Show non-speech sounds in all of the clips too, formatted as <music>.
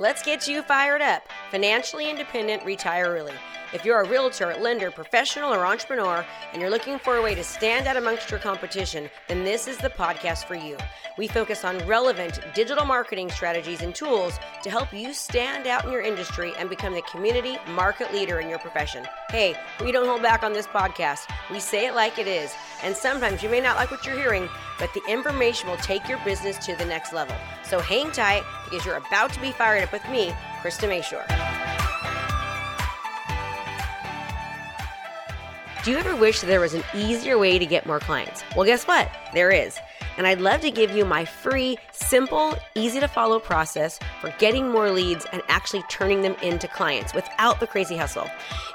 Let's get you fired up. Financially independent, retire early. If you're a realtor, lender, professional, or entrepreneur, and you're looking for a way to stand out amongst your competition, then this is the podcast for you. We focus on relevant digital marketing strategies and tools to help you stand out in your industry and become the community market leader in your profession. Hey, we don't hold back on this podcast. We say it like it is. And sometimes you may not like what you're hearing, but the information will take your business to the next level. So hang tight because you're about to be fired up with me, Krista Mashore. Do you ever wish there was an easier way to get more clients? Well, guess what? There is. And I'd love to give you my free, simple, easy to follow process for getting more leads and actually turning them into clients without the crazy hustle.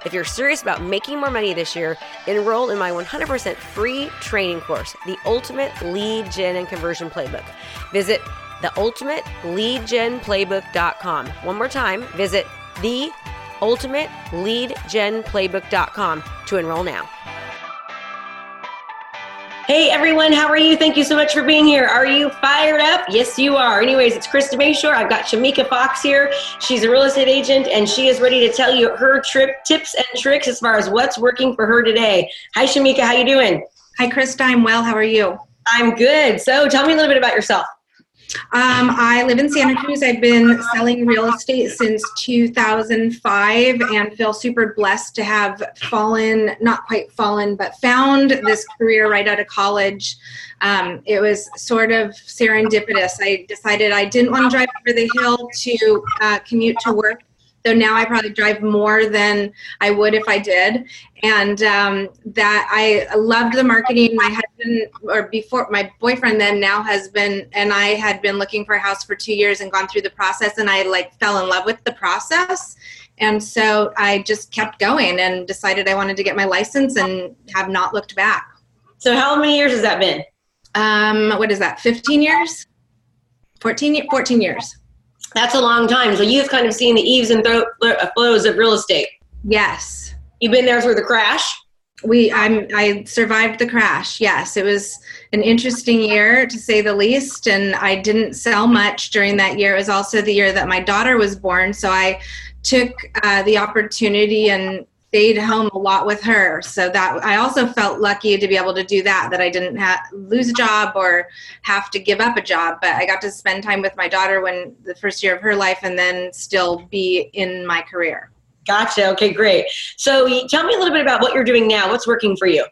If you're serious about making more money this year, enroll in my 100% free training course, The Ultimate Lead Gen and Conversion Playbook. Visit theultimateleadgenplaybook.com. One more time, visit the ultimateleadgenplaybook.com to enroll now. Hey everyone, how are you? Thank you so much for being here. Are you fired up? Yes, you are. Anyways, it's Krista Mashore. I've got Shamika Fox here. She's a real estate agent and she is ready to tell you her trip tips and tricks as far as what's working for her today. Hi Shamika, how you doing? Hi Krista, I'm well. How are you? I'm good. So tell me a little bit about yourself. Um, I live in Santa Cruz. I've been selling real estate since 2005 and feel super blessed to have fallen, not quite fallen, but found this career right out of college. Um, it was sort of serendipitous. I decided I didn't want to drive over the hill to uh, commute to work so now I probably drive more than I would if I did. And um, that I loved the marketing. My husband, or before my boyfriend, then now husband, and I had been looking for a house for two years and gone through the process, and I like fell in love with the process. And so I just kept going and decided I wanted to get my license and have not looked back. So how many years has that been? Um, what is that? 15 years? 14, 14 years. That's a long time. So you've kind of seen the eaves and uh, flows of real estate. Yes. You've been there through the crash. We, I'm, I survived the crash. Yes, it was an interesting year to say the least, and I didn't sell much during that year. It was also the year that my daughter was born, so I took uh, the opportunity and stayed home a lot with her. So that I also felt lucky to be able to do that, that I didn't have lose a job or have to give up a job. But I got to spend time with my daughter when the first year of her life and then still be in my career. Gotcha. Okay, great. So tell me a little bit about what you're doing now. What's working for you?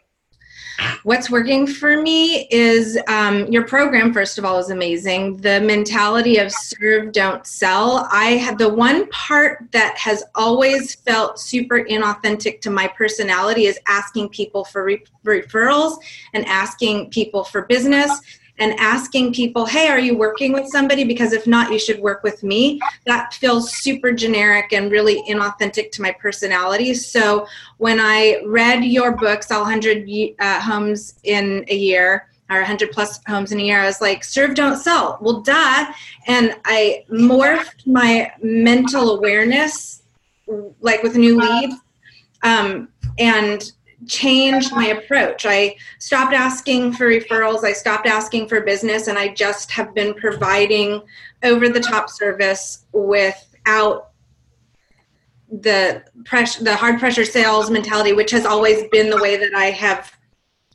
What's working for me is um, your program, first of all, is amazing. The mentality of serve, don't sell. I have the one part that has always felt super inauthentic to my personality is asking people for re- referrals and asking people for business and asking people, hey, are you working with somebody? Because if not, you should work with me. That feels super generic and really inauthentic to my personality. So when I read your book, Sell 100 uh, Homes in a Year, or 100 plus homes in a year, I was like, serve, don't sell. Well, duh. And I morphed my mental awareness, like with new leads. Um, and changed my approach. I stopped asking for referrals, I stopped asking for business, and I just have been providing over the top service without the pressure the hard pressure sales mentality which has always been the way that I have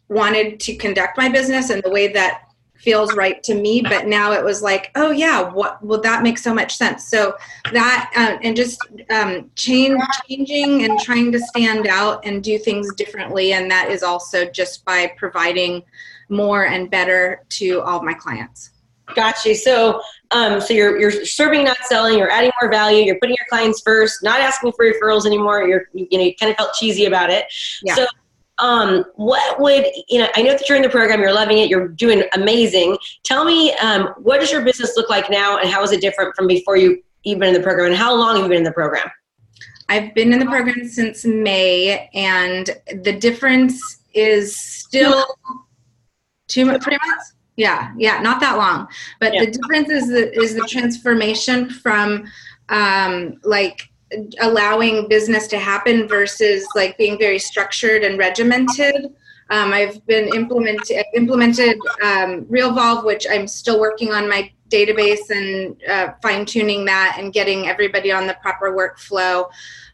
wanted to conduct my business and the way that feels right to me but now it was like oh yeah what well that makes so much sense so that uh, and just um, change changing and trying to stand out and do things differently and that is also just by providing more and better to all my clients Gotcha. So, um, so you're you're serving, not selling. You're adding more value. You're putting your clients first. Not asking for referrals anymore. You're you know you kind of felt cheesy about it. Yeah. So, um, what would you know? I know that you're in the program, you're loving it, you're doing amazing. Tell me, um, what does your business look like now, and how is it different from before you even in the program? And how long have you been in the program? I've been in the program since May, and the difference is still two months, three months. Yeah, yeah, not that long. But yeah. the difference is the is the transformation from um, like allowing business to happen versus like being very structured and regimented Um, I've been implement, implemented um, RealVolve, which I'm still working on my database and uh, fine tuning that and getting everybody on the proper workflow.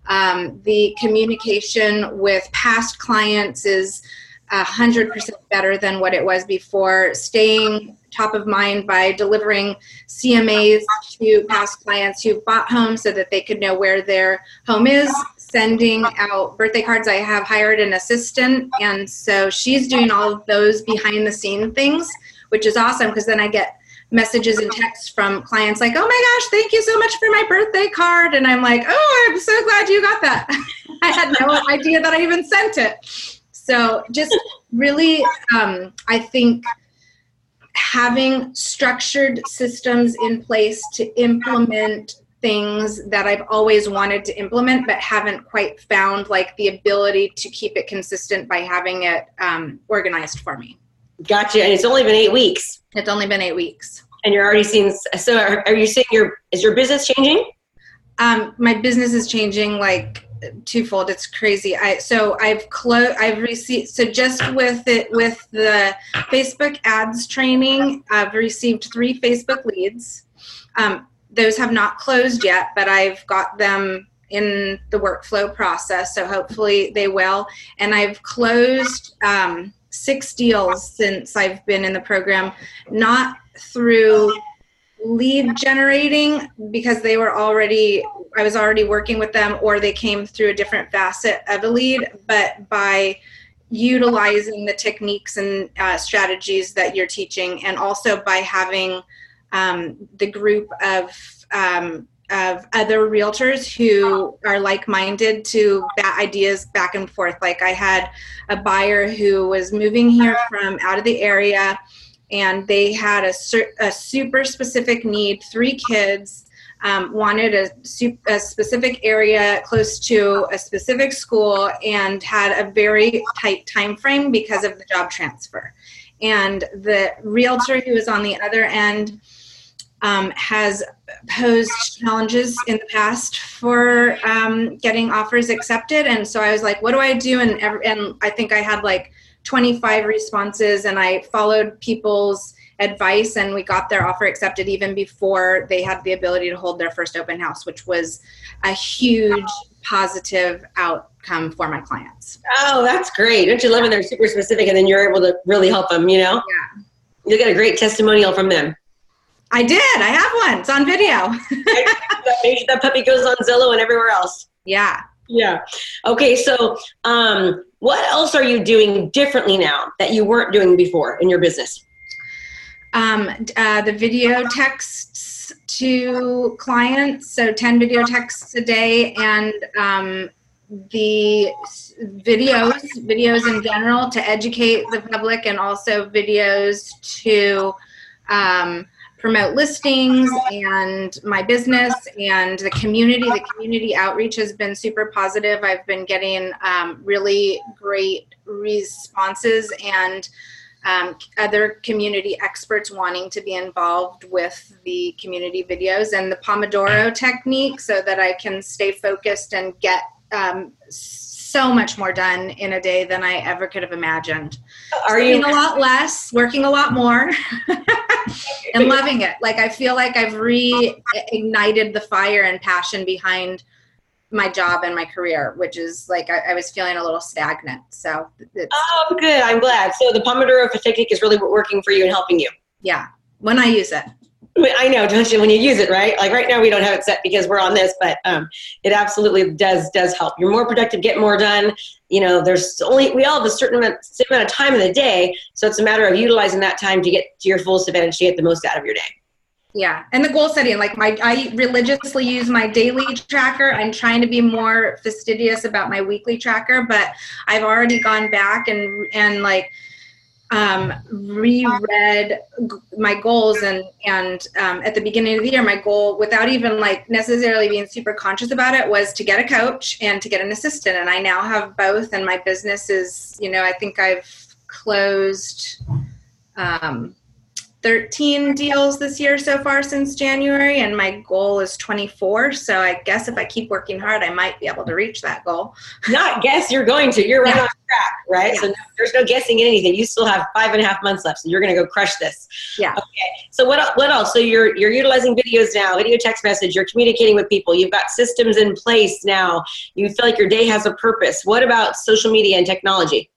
Um, the communication with past clients is 100% better than what it was before. Staying top of mind by delivering CMAs to past clients who've bought homes so that they could know where their home is. Sending out birthday cards. I have hired an assistant, and so she's doing all of those behind the scene things, which is awesome because then I get messages and texts from clients like, oh my gosh, thank you so much for my birthday card. And I'm like, oh, I'm so glad you got that. <laughs> I had no idea that I even sent it. So just really, um, I think having structured systems in place to implement things that I've always wanted to implement but haven't quite found like the ability to keep it consistent by having it um, organized for me. Gotcha. And it's only been eight weeks. It's only been eight weeks. And you're already seeing. So, are, are you seeing your is your business changing? Um, my business is changing like twofold. It's crazy. I so I've closed. I've received so just with it with the Facebook ads training, I've received three Facebook leads. Um, those have not closed yet, but I've got them in the workflow process. So hopefully they will. And I've closed. Um, six deals since I've been in the program, not through lead generating because they were already I was already working with them or they came through a different facet of a lead, but by utilizing the techniques and uh, strategies that you're teaching and also by having um, the group of um, of other realtors who are like-minded to bat ideas back and forth. Like i had a buyer who was moving here from out of the area and they had a, a super specific need three kids um, wanted a, a, specific area close to a specific school and had a very tight time frame because of the job transfer and the realtor who was on the other end um, has posed challenges in the past for um, getting offers accepted. And so I was like, what do I do? And, and I think I had like 25 responses and I followed people's advice and we got their offer accepted even before they had the ability to hold their first open house, which was a huge positive outcome for my clients. Oh, that's great. Don't you love when they're super specific and then you're able to really help them, you know? Yeah. You'll get a great testimonial from them. I did. I have one. It's on video. <laughs> that, that puppy goes on Zillow and everywhere else. Yeah. Yeah. Okay. So, um, what else are you doing differently now that you weren't doing before in your business? Um, uh, the video texts to clients, so 10 video texts a day, and um, the videos, videos in general to educate the public, and also videos to um, promote listings and my business and the community. The community outreach has been super positive. I've been getting um, really great responses and um, other community experts wanting to be involved with the community videos and the Pomodoro technique so that I can stay focused and get um, so much more done in a day than I ever could have imagined. Are you a lot less, working a lot more, <laughs> and loving it? Like I feel like I've reignited the fire and passion behind my job and my career, which is like I, I was feeling a little stagnant. So, oh, good. I'm glad. So the Pomodoro technique is really working for you and helping you. Yeah, when I use it. I know, don't you? When you use it, right? Like right now, we don't have it set because we're on this, but um, it absolutely does does help. You're more productive, get more done. You know, there's only we all have a certain amount, amount of time in the day, so it's a matter of utilizing that time to get to your fullest advantage to get the most out of your day. Yeah, and the goal setting, like my, I religiously use my daily tracker. I'm trying to be more fastidious about my weekly tracker, but I've already gone back and and like um, reread my goals and and um, at the beginning of the year my goal without even like necessarily being super conscious about it was to get a coach and to get an assistant. And i now have both and my business is you know i think i've closed um, 13 deals this year so far since January, and my goal is 24. So I guess if I keep working hard, I might be able to reach that goal. Not guess, you're going to. You're right yeah. on track, right? Yeah. So there's no guessing in anything. You still have five and a half months left, so you're going to go crush this. Yeah. Okay. So what what else? So you're you're utilizing videos now, video text message. You're communicating with people. You've got systems in place now. You feel like your day has a purpose. What about social media and technology?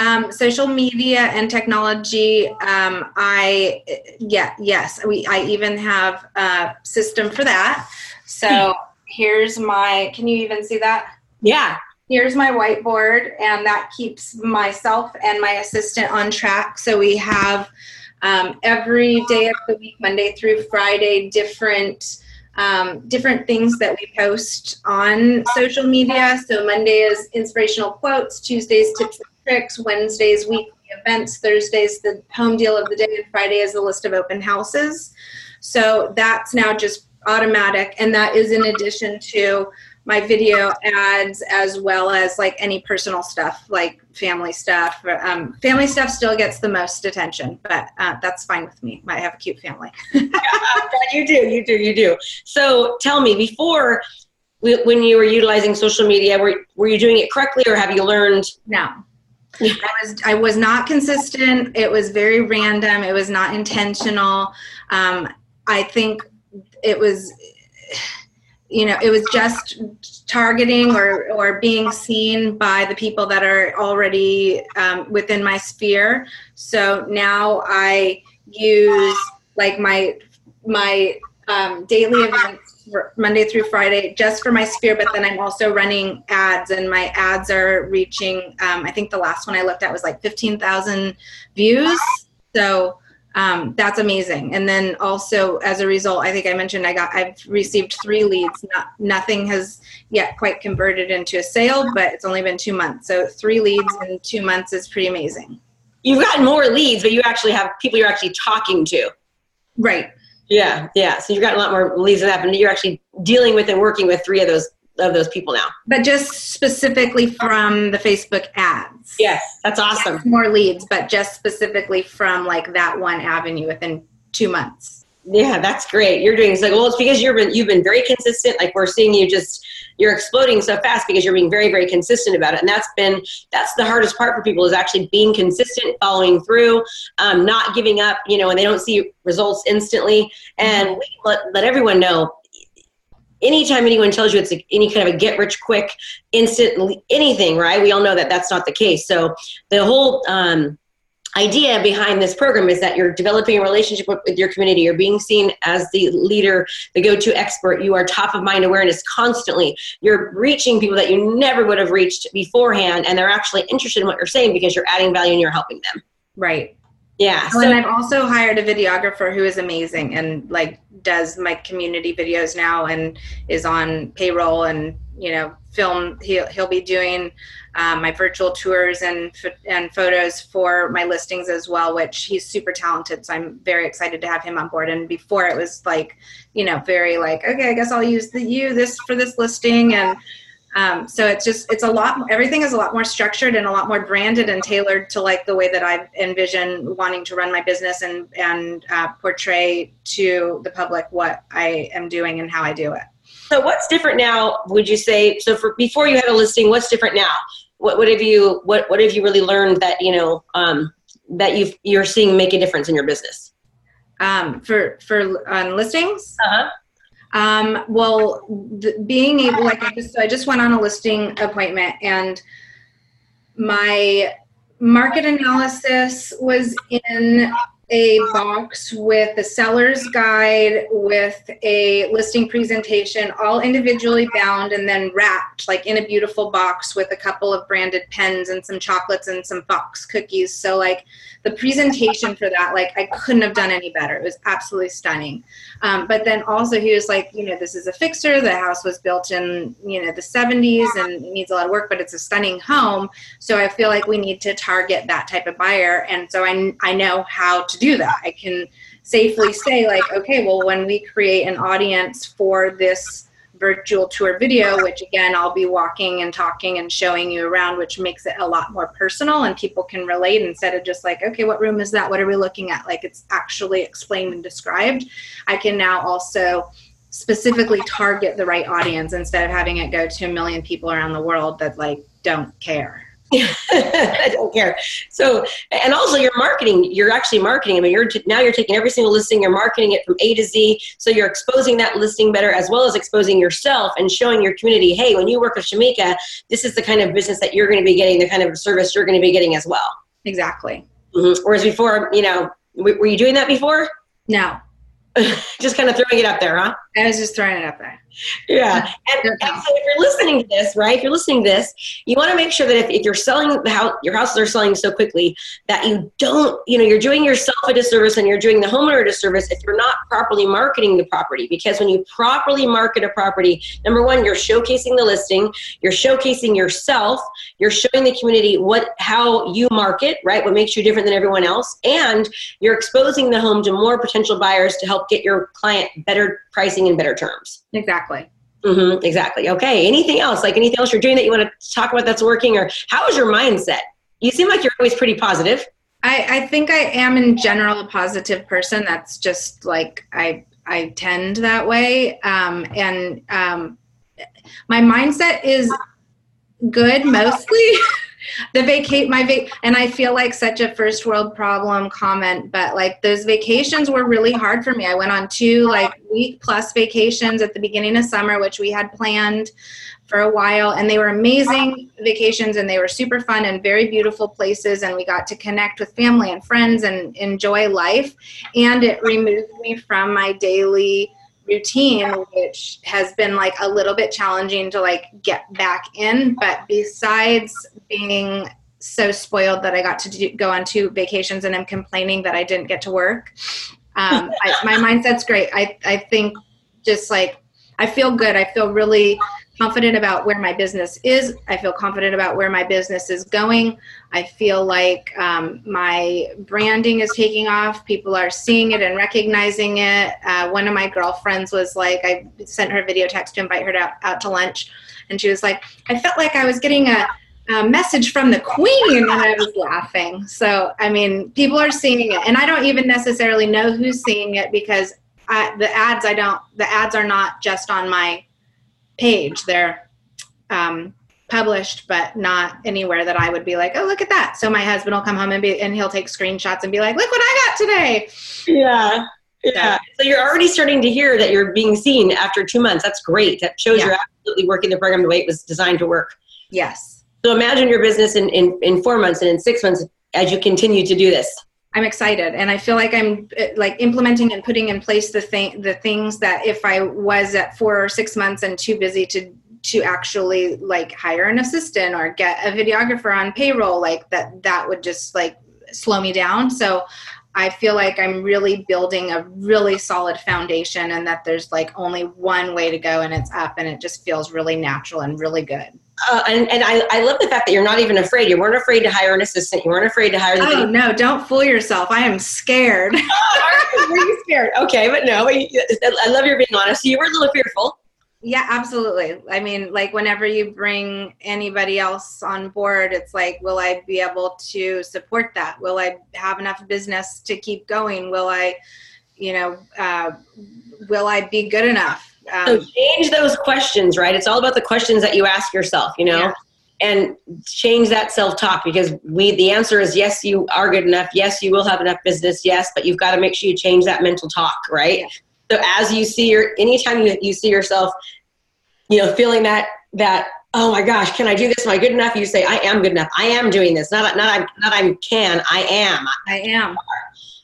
Um, social media and technology. Um, I yeah yes we I even have a system for that. So here's my. Can you even see that? Yeah. Here's my whiteboard, and that keeps myself and my assistant on track. So we have um, every day of the week, Monday through Friday, different. Um, different things that we post on social media. So Monday is inspirational quotes, Tuesdays tips tricks, Wednesdays weekly events, Thursdays the home deal of the day, and Friday is the list of open houses. So that's now just automatic, and that is in addition to my video ads as well as like any personal stuff like family stuff. Um, family stuff still gets the most attention but uh, that's fine with me. I have a cute family. <laughs> <laughs> You do you do you do. So tell me before when you were utilizing social media were, were you doing it correctly or have you learned? No I was I was not consistent. It was very random. It was not intentional. Um, I think it was, you know, it was just targeting or or being seen by the people that are already um, within my sphere. So now I use like my my um, daily events Monday through Friday just for my sphere, but then I'm also running ads, and my ads are reaching. Um, I think the last one I looked at was like 15,000 views. So um, that's amazing. And then also as a result, I think I mentioned I got I've received three leads. Not, nothing has yet quite converted into a sale, but it's only been two months. So three leads in two months is pretty amazing. You've gotten more leads, but you actually have people you're actually talking to. Right. Yeah, yeah. So you've got a lot more leads that, and you're actually dealing with and working with three of those of those people now. But just specifically from the Facebook ads. Yes, that's awesome. Yes, more leads, but just specifically from like that one avenue within two months. Yeah, that's great. You're doing so well. It's because you've been you've been very consistent. Like we're seeing you just you're exploding so fast because you're being very very consistent about it. And that's been that's the hardest part for people is actually being consistent, following through, um, not giving up. You know, and they don't see results instantly, and mm-hmm. let let everyone know anytime anyone tells you it's a, any kind of a get rich quick instant anything right we all know that that's not the case so the whole um, idea behind this program is that you're developing a relationship with your community. You're being seen as the leader the go-to expert. You are top of mind awareness constantly. You're reaching people that you never would have reached beforehand and they're actually interested in what you're saying because you're adding value and you're helping them. Right yeah so, and i've also hired a videographer who is amazing and like does my community videos now and is on payroll and you know film he'll, he'll be doing um, my virtual tours and and photos for my listings as well which he's super talented so i'm very excited to have him on board. And before it was like you know very like okay i guess i'll use the you this for this listing and um, so it's just it's a lot everything is a lot more structured and a lot more branded and tailored to like the way that i envision wanting to run my business and and uh, portray to the public what i am doing and how i do it so what's different now? Would you say so? For before you had a listing, what's different now? What what have you what what have you really learned that you know um, that you you're seeing make a difference in your business? Um, for for on listings. Uh huh. Um, well, being able, like I just, so I just went on a listing appointment and my market analysis was in a box with the seller's guide with a listing presentation all individually bound and then wrapped like in a beautiful box with a couple of branded pens and some chocolates and some fox cookies. So like the presentation for that like i couldn't have done any better. It was absolutely stunning. Um, but then also he was like you know this is a fixer. The house was built in you know the 70s and needs a lot of work but it's a stunning home. So i feel like we need to target that type of buyer. And so i, I know how to do that. I can safely say, like, okay, well, when we create an audience for this virtual tour video, which again, I'll be walking and talking and showing you around, which makes it a lot more personal and people can relate instead of just like, okay, what room is that? What are we looking at? Like it's actually explained and described. I can now also specifically target the right audience instead of having it go to a million people around the world that like don't care. <laughs> I don't care. So, and also you're marketing, you're actually marketing. I mean, you're now you're taking every single listing, you're marketing it from A to Z. So you're exposing that listing better as well as exposing yourself and showing your community, hey, when you work with Shamika, this is the kind of business that you're going to be getting, the kind of service you're going to be getting as well. Exactly. Mm-hmm. Whereas before, you know, were you doing that before? No. <laughs> just kind of throwing it up there, huh? I was just throwing it up there. Yeah. And, and, so if you're listening to this, right, if you're listening to this, you want to make sure that if, if you're selling the house, your houses are selling so quickly that you don't, you know, you're doing yourself a disservice and you're doing the homeowner a disservice if you're not properly marketing the property. Because when you properly market a property, number one, you're showcasing the listing, you're showcasing yourself, you're showing the community what, how you market, right, what makes you different than everyone else, and you're exposing the home to more potential buyers to help get your client better pricing and better terms. Exactly. Mm-hmm, exactly. Okay. Anything else? Like anything else you're doing that you want to talk about that's working, or how is your mindset? You seem like you're always pretty positive. I, I think I am in general a positive person. That's just like I I tend that way, um, and um, my mindset is good mostly. <laughs> the vacate my vac and i feel like such a first world problem comment but like those vacations were really hard for me. I went on two like week plus vacations at the beginning of summer which we had planned for a while and they were amazing vacations and they were super fun and very beautiful places and we got to connect with family and friends and enjoy life and it removed me from my daily routine which has been like a little bit challenging to like get back in but besides being so spoiled that i got to do, go on two vacations and i'm complaining that i didn't get to work um, <laughs> I, my mindset's great I, I think just like i feel good i feel really confident about where my business is. I feel confident about where my business is going. I feel like um, my branding is taking off. People are seeing it and recognizing it. Uh, one of my girlfriends was like, I sent her a video text to invite her to, out to lunch. And she was like, I felt like I was getting a, a message from the queen and i was laughing so i mean people are seeing it and i don't even necessarily know who's seeing it because I, the ads i don't the ads are not just on my page. They're um, published, but not anywhere that I would be like, oh, look at that. So my husband will come home and be, and he'll take screenshots and be like, look what I got today. Yeah. Yeah. So you're already starting to hear that you're being seen after two months. That's great. That shows yeah. you're absolutely working the program the way it was designed to work. Yes. So imagine your business in, in, in four months and in six months as you continue to do this. I'm excited and I feel like I'm uh, like implementing and putting in place the thing the things that if I was at 4 or 6 months and too busy to to actually like hire an assistant or get a videographer on payroll like that that would just like slow me down so I feel like I'm really building a really solid foundation and that there's like only one way to go and it's up and it just feels really natural and really good uh, and, and I, I love the fact that you're not even afraid. You weren't afraid to hire an assistant. You weren't afraid to hire the. Oh no! Don't fool yourself. I am scared. <laughs> oh, you scared? Okay, but no. I love your being honest. You were a little fearful. Yeah, absolutely. I mean, like whenever you bring anybody else on board, it's like, will I be able to support that? Will I have enough business to keep going? Will I, you know, uh, will I be good enough? Um, so change those questions, right? It's all about the questions that you ask yourself, you know? Yeah. And change that self talk because we the answer is yes, you are good enough. Yes, you will have enough business. Yes, but you've got to make sure you change that mental talk, right? Yeah. So as you see your anytime you, you see yourself, you know, feeling that that oh my gosh, can I do this? Am I good enough? You say, I am good enough. I am doing this. Not not I'm not I'm can. I am. I am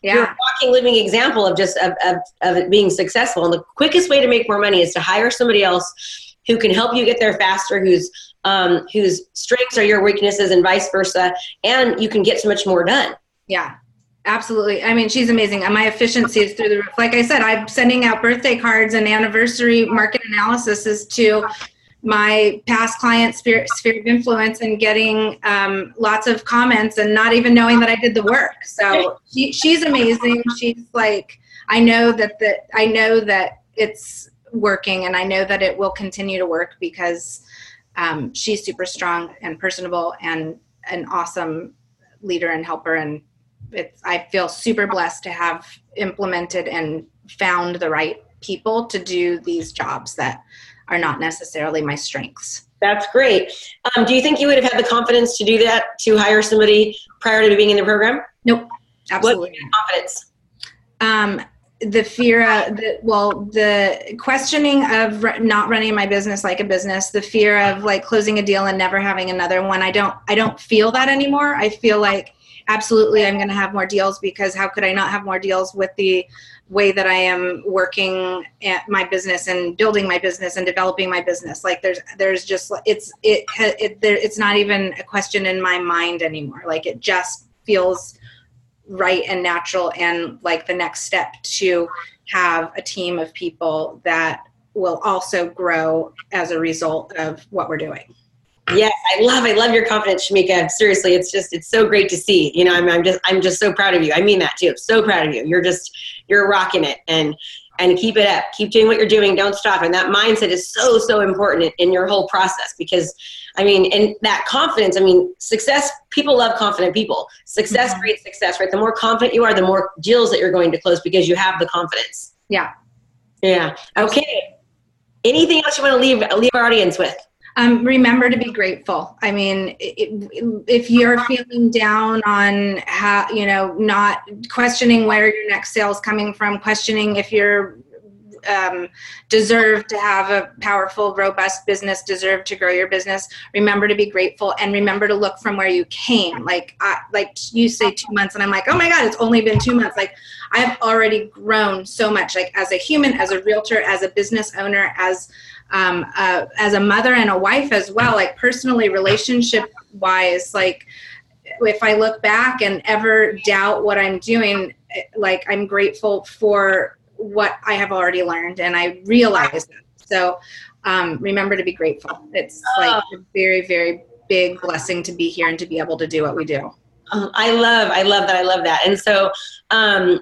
yeah. you're a walking living example of just of, of, of it being successful. And the quickest way to make more money is to hire somebody else who can help you get there faster whose um, whose strengths are your weaknesses and vice versa. And you can get so much more done. Yeah absolutely. I mean she's amazing. And my efficiency is through the roof. Like i said i'm sending out birthday cards and anniversary market analysis to my past client sphere, sphere of influence and getting um, lots of comments and not even knowing that I did the work. So she, she's amazing. She's like, I know that the, I know that it's working, and I know that it will continue to work because um, she's super strong and personable and an awesome leader and helper. And it's, I feel super blessed to have implemented and found the right people to do these jobs that are not necessarily my strengths. That's great. Um, do you think you would have had the confidence to do that to hire somebody prior to being in the program? Nope, absolutely. Confidence? Um, the fear of the well the questioning of not running my business like a business the fear of like closing a deal and never having another one i don't i don't feel that anymore i feel like absolutely i'm going to have more deals because how could i not have more deals with the way that i am working at my business and building my business and developing my business like there's there's just it's it, it there, it's not even a question in my mind anymore like it just feels right and natural and like the next step to have a team of people that will also grow as a result of what we're doing. Yes, I love, I love your confidence, Shamika. Seriously, it's just, it's so great to see. You know, I'm, I'm just, I'm just so proud of you. I mean that too. I'm So proud of you. You're just, you're rocking it, and and keep it up. Keep doing what you're doing. Don't stop. And that mindset is so, so important in your whole process because, I mean, and that confidence, I mean, success, people love confident people. Success mm-hmm. breeds success, right? The more confident you are, the more deals that you're going to close because you have the confidence. Yeah. Yeah. Okay. Anything else you want to leave, leave our audience with? Um, remember to be grateful. I mean, if you're feeling down on how, you know, not questioning where your next sale is coming from, questioning if you're um, deserve to have a powerful, robust business, deserve to grow your business. Remember to be grateful and remember to look from where you came. Like, I, like you say two months, and I'm like, oh my God, it's only been two months. Like, I've already grown so much, like as a human, as a realtor, as a business owner, as um, uh, as a mother and a wife as well, like personally, relationship wise, like if I look back and ever doubt what I'm doing, like I'm grateful for what I have already learned and I realize that. So um, remember to be grateful. It's like a very, very big blessing to be here and to be able to do what we do. Um, I love, I love that. I love that. And so um,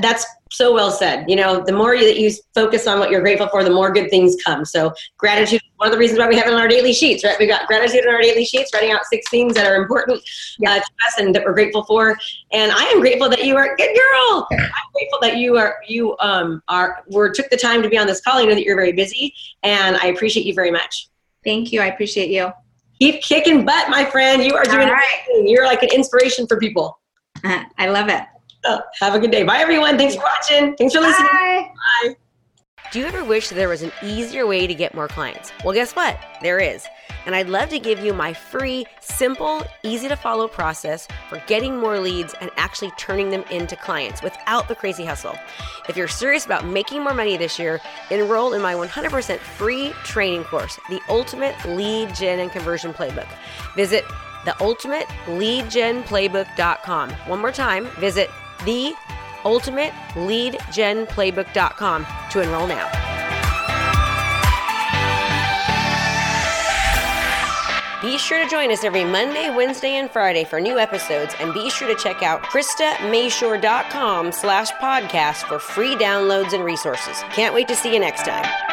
that's so well said. You know, the more that you focus on what you're grateful for, the more good things come. So gratitude is one of the reasons why we have it on our daily sheets, right? We've got gratitude in our daily sheets, writing out six things that are important uh, to us and that we're grateful for. And I am grateful that you are a good girl. I'm grateful that you are you um are were took the time to be on this call. I know that you're very busy, and I appreciate you very much. Thank you. I appreciate you. Keep kicking butt, my friend. You are doing All right. You're like an inspiration for people. I love it. Oh, have a good day. Bye, everyone. Thanks for watching. Thanks for listening. Bye. Bye. Do you ever wish there was an easier way to get more clients? Well, guess what? There is. And I'd love to give you my free, simple, easy to follow process for getting more leads and actually turning them into clients without the crazy hustle. If you're serious about making more money this year, enroll in my 100% free training course, The Ultimate Lead Gen and Conversion Playbook. Visit theultimateleadgenplaybook.com. One more time, visit the ultimate lead gen playbook.com to enroll now. Be sure to join us every Monday, Wednesday, and Friday for new episodes, and be sure to check out KristaMashore.com slash podcast for free downloads and resources. Can't wait to see you next time.